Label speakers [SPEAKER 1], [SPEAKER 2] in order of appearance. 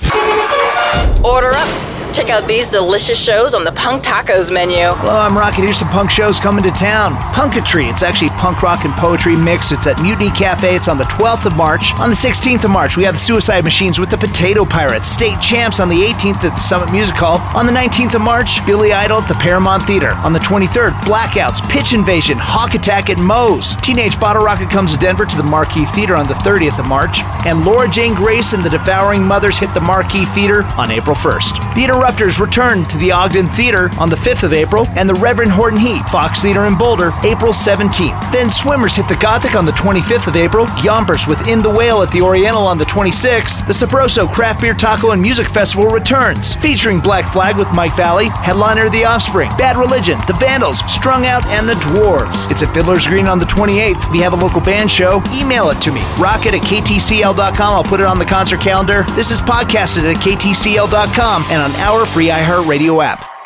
[SPEAKER 1] you
[SPEAKER 2] Order up. Check out these delicious shows on the Punk Tacos menu.
[SPEAKER 3] Hello, I'm Rocket. Here's some punk shows coming to town. Punkatry. It's actually punk rock and poetry mix. It's at Mutiny Cafe. It's on the 12th of March. On the 16th of March, we have the Suicide Machines with the Potato Pirates. State champs on the 18th at the Summit Music Hall. On the 19th of March, Billy Idol at the Paramount Theater. On the 23rd, Blackouts, Pitch Invasion, Hawk Attack at Moe's. Teenage Bottle Rocket comes to Denver to the Marquis Theater on the 30th of March. And Laura Jane Grace and the Devouring Mothers hit the Marquis Theater on April 1st. The Interrupters return to the Ogden Theater on the 5th of April, and the Reverend Horton Heat, Fox Theater in Boulder, April 17th. Then Swimmers hit the Gothic on the 25th of April, Yawpers with In the Whale at the Oriental on the 26th. The Sabroso Craft Beer Taco and Music Festival returns, featuring Black Flag with Mike Vallely, headliner The Offspring, Bad Religion, The Vandals, Strung Out, and The Dwarves. It's at Fiddler's Green on the 28th. If you have a local band show, email it to me. Rocket at ktcl.com. I'll put it on the concert calendar. This is podcasted at and on our free iHeartRadio app.